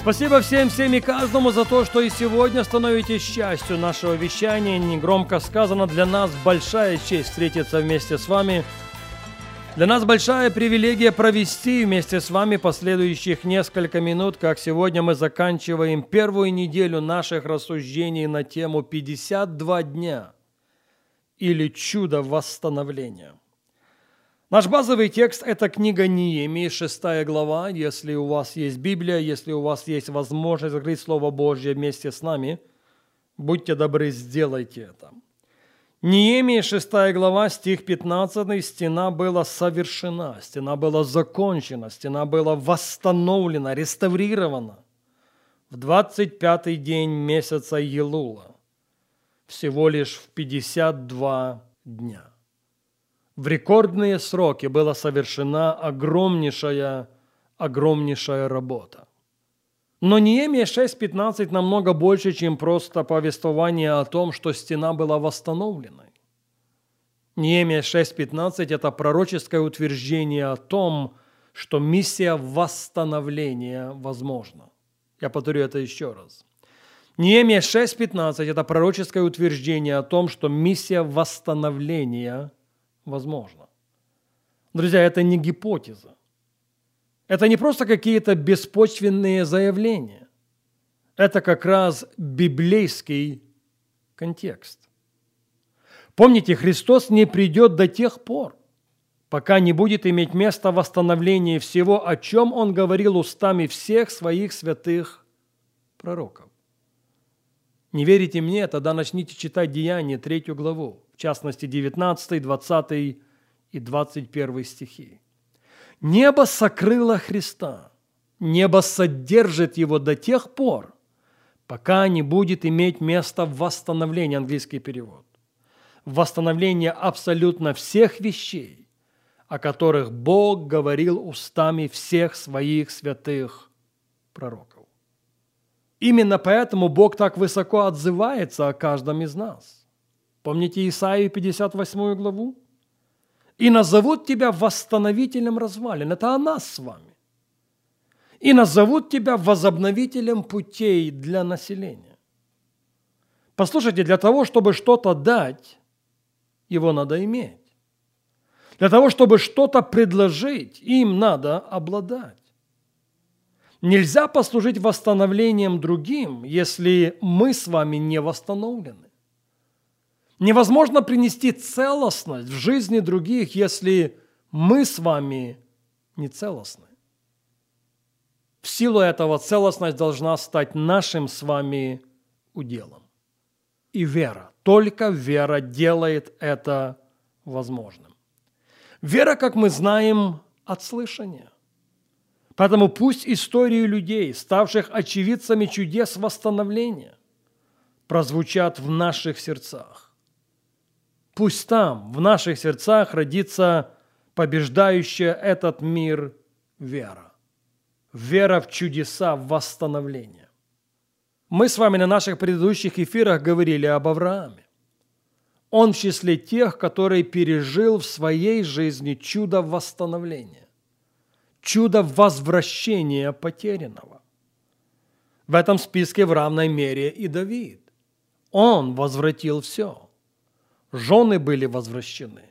Спасибо всем, всем и каждому за то, что и сегодня становитесь частью нашего вещания. Негромко сказано, для нас большая честь встретиться вместе с вами. Для нас большая привилегия провести вместе с вами последующих несколько минут, как сегодня мы заканчиваем первую неделю наших рассуждений на тему «52 дня» или «Чудо восстановления». Наш базовый текст – это книга Неемии, 6 глава. Если у вас есть Библия, если у вас есть возможность открыть Слово Божье вместе с нами, будьте добры, сделайте это. Неемия, 6 глава, стих 15, стена была совершена, стена была закончена, стена была восстановлена, реставрирована в 25-й день месяца Елула, всего лишь в 52 дня. В рекордные сроки была совершена огромнейшая, огромнейшая работа. Но Неемия 6.15 намного больше, чем просто повествование о том, что стена была восстановленной. Неемия 6.15 – это пророческое утверждение о том, что миссия восстановления возможна. Я повторю это еще раз. Неемия 6.15 – это пророческое утверждение о том, что миссия восстановления возможно. Друзья, это не гипотеза. Это не просто какие-то беспочвенные заявления. Это как раз библейский контекст. Помните, Христос не придет до тех пор, пока не будет иметь место восстановление всего, о чем Он говорил устами всех своих святых пророков. Не верите мне, тогда начните читать Деяния, третью главу в частности 19, 20 и 21 стихи. Небо сокрыло Христа, небо содержит его до тех пор, пока не будет иметь место восстановление, английский перевод, восстановление абсолютно всех вещей, о которых Бог говорил устами всех своих святых пророков. Именно поэтому Бог так высоко отзывается о каждом из нас. Помните Исаию 58 главу? «И назовут тебя восстановителем развалин». Это о нас с вами. «И назовут тебя возобновителем путей для населения». Послушайте, для того, чтобы что-то дать, его надо иметь. Для того, чтобы что-то предложить, им надо обладать. Нельзя послужить восстановлением другим, если мы с вами не восстановлены. Невозможно принести целостность в жизни других, если мы с вами не целостны. В силу этого целостность должна стать нашим с вами уделом. И вера, только вера делает это возможным. Вера, как мы знаем, от слышания. Поэтому пусть истории людей, ставших очевидцами чудес восстановления, прозвучат в наших сердцах Пусть там, в наших сердцах, родится побеждающая этот мир вера. Вера в чудеса восстановления. Мы с вами на наших предыдущих эфирах говорили об Аврааме. Он в числе тех, который пережил в своей жизни чудо восстановления, чудо возвращения потерянного. В этом списке в равной мере и Давид. Он возвратил все – Жены были возвращены,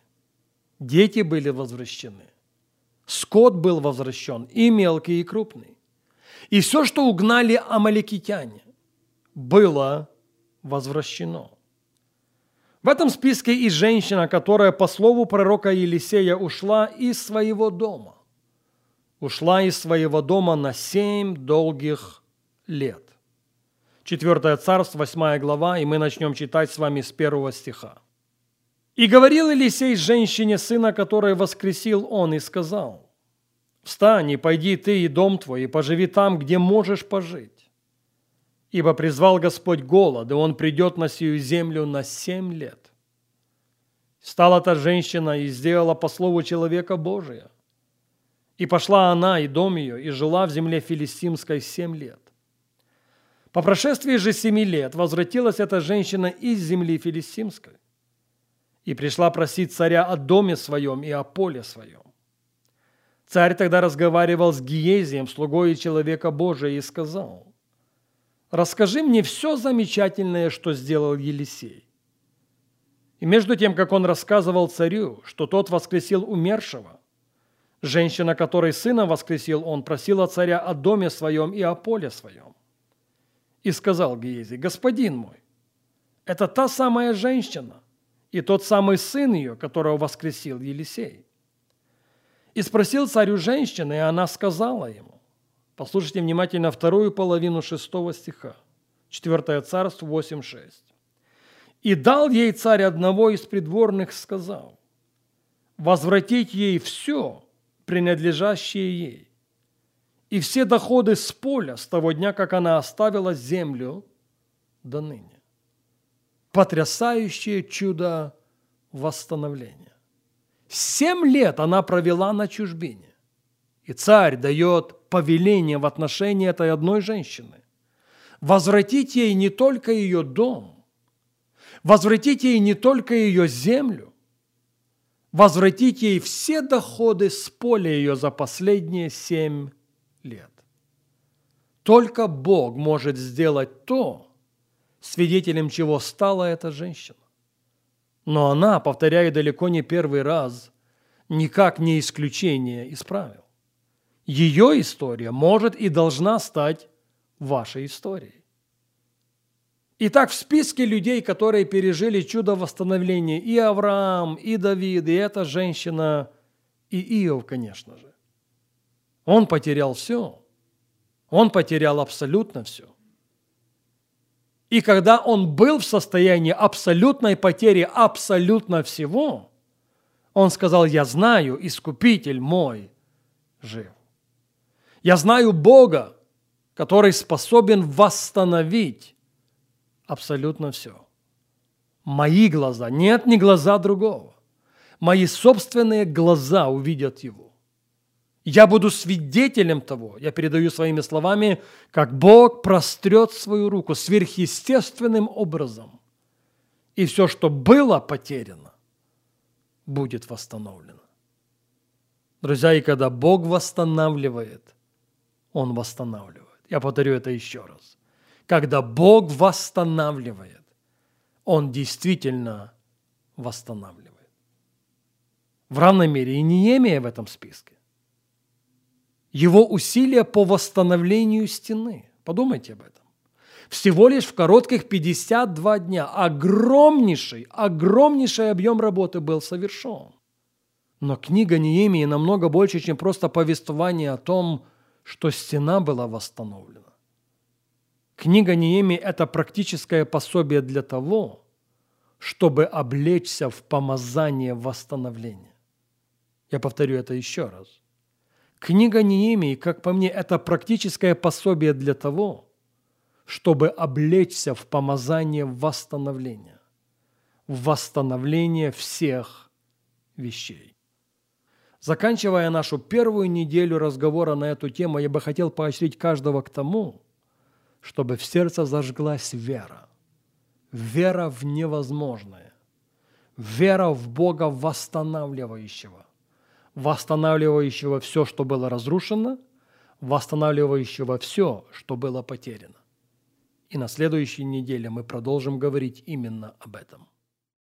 дети были возвращены, скот был возвращен, и мелкий, и крупный. И все, что угнали амаликитяне, было возвращено. В этом списке и женщина, которая по слову пророка Елисея ушла из своего дома. Ушла из своего дома на семь долгих лет. Четвертое царство, восьмая глава, и мы начнем читать с вами с первого стиха. И говорил Елисей женщине, сына которой воскресил он, и сказал, Встань и пойди ты и дом твой, и поживи там, где можешь пожить. Ибо призвал Господь голод, и Он придет на сию землю на семь лет. Стала та женщина и сделала по слову человека Божия. И пошла она и дом ее, и жила в земле филистимской семь лет. По прошествии же семи лет возвратилась эта женщина из земли филистимской и пришла просить царя о доме своем и о поле своем. Царь тогда разговаривал с Гиезием, слугой человека Божия, и сказал, «Расскажи мне все замечательное, что сделал Елисей». И между тем, как он рассказывал царю, что тот воскресил умершего, женщина, которой сына воскресил он, просила царя о доме своем и о поле своем. И сказал Гиези, «Господин мой, это та самая женщина и тот самый сын ее, которого воскресил Елисей». И спросил царю женщины, и она сказала ему. Послушайте внимательно вторую половину шестого стиха. Четвертое царство 8.6. «И дал ей царь одного из придворных, сказал, возвратить ей все, принадлежащее ей, и все доходы с поля с того дня, как она оставила землю до ныне». Потрясающее чудо восстановления. Семь лет она провела на чужбине. И царь дает повеление в отношении этой одной женщины. Возвратить ей не только ее дом, возвратить ей не только ее землю, возвратить ей все доходы с поля ее за последние семь лет. Только Бог может сделать то, свидетелем чего стала эта женщина. Но она, повторяю далеко не первый раз, никак не исключение из правил. Ее история может и должна стать вашей историей. Итак, в списке людей, которые пережили чудо восстановления, и Авраам, и Давид, и эта женщина, и Иов, конечно же. Он потерял все. Он потерял абсолютно все. И когда он был в состоянии абсолютной потери абсолютно всего, он сказал, я знаю, Искупитель мой жив. Я знаю Бога, который способен восстановить абсолютно все. Мои глаза, нет, не глаза другого. Мои собственные глаза увидят Его. Я буду свидетелем того, я передаю своими словами, как Бог прострет свою руку сверхъестественным образом, и все, что было потеряно, будет восстановлено. Друзья, и когда Бог восстанавливает, Он восстанавливает. Я повторю это еще раз. Когда Бог восстанавливает, Он действительно восстанавливает. В равной мере и Неемия в этом списке его усилия по восстановлению стены. Подумайте об этом. Всего лишь в коротких 52 дня огромнейший, огромнейший объем работы был совершен. Но книга Неемии намного больше, чем просто повествование о том, что стена была восстановлена. Книга Неемии – это практическое пособие для того, чтобы облечься в помазание восстановления. Я повторю это еще раз – Книга Неемии, как по мне, это практическое пособие для того, чтобы облечься в помазание восстановления, в восстановление всех вещей. Заканчивая нашу первую неделю разговора на эту тему, я бы хотел поощрить каждого к тому, чтобы в сердце зажглась вера. Вера в невозможное. Вера в Бога восстанавливающего восстанавливающего все, что было разрушено, восстанавливающего все, что было потеряно. И на следующей неделе мы продолжим говорить именно об этом.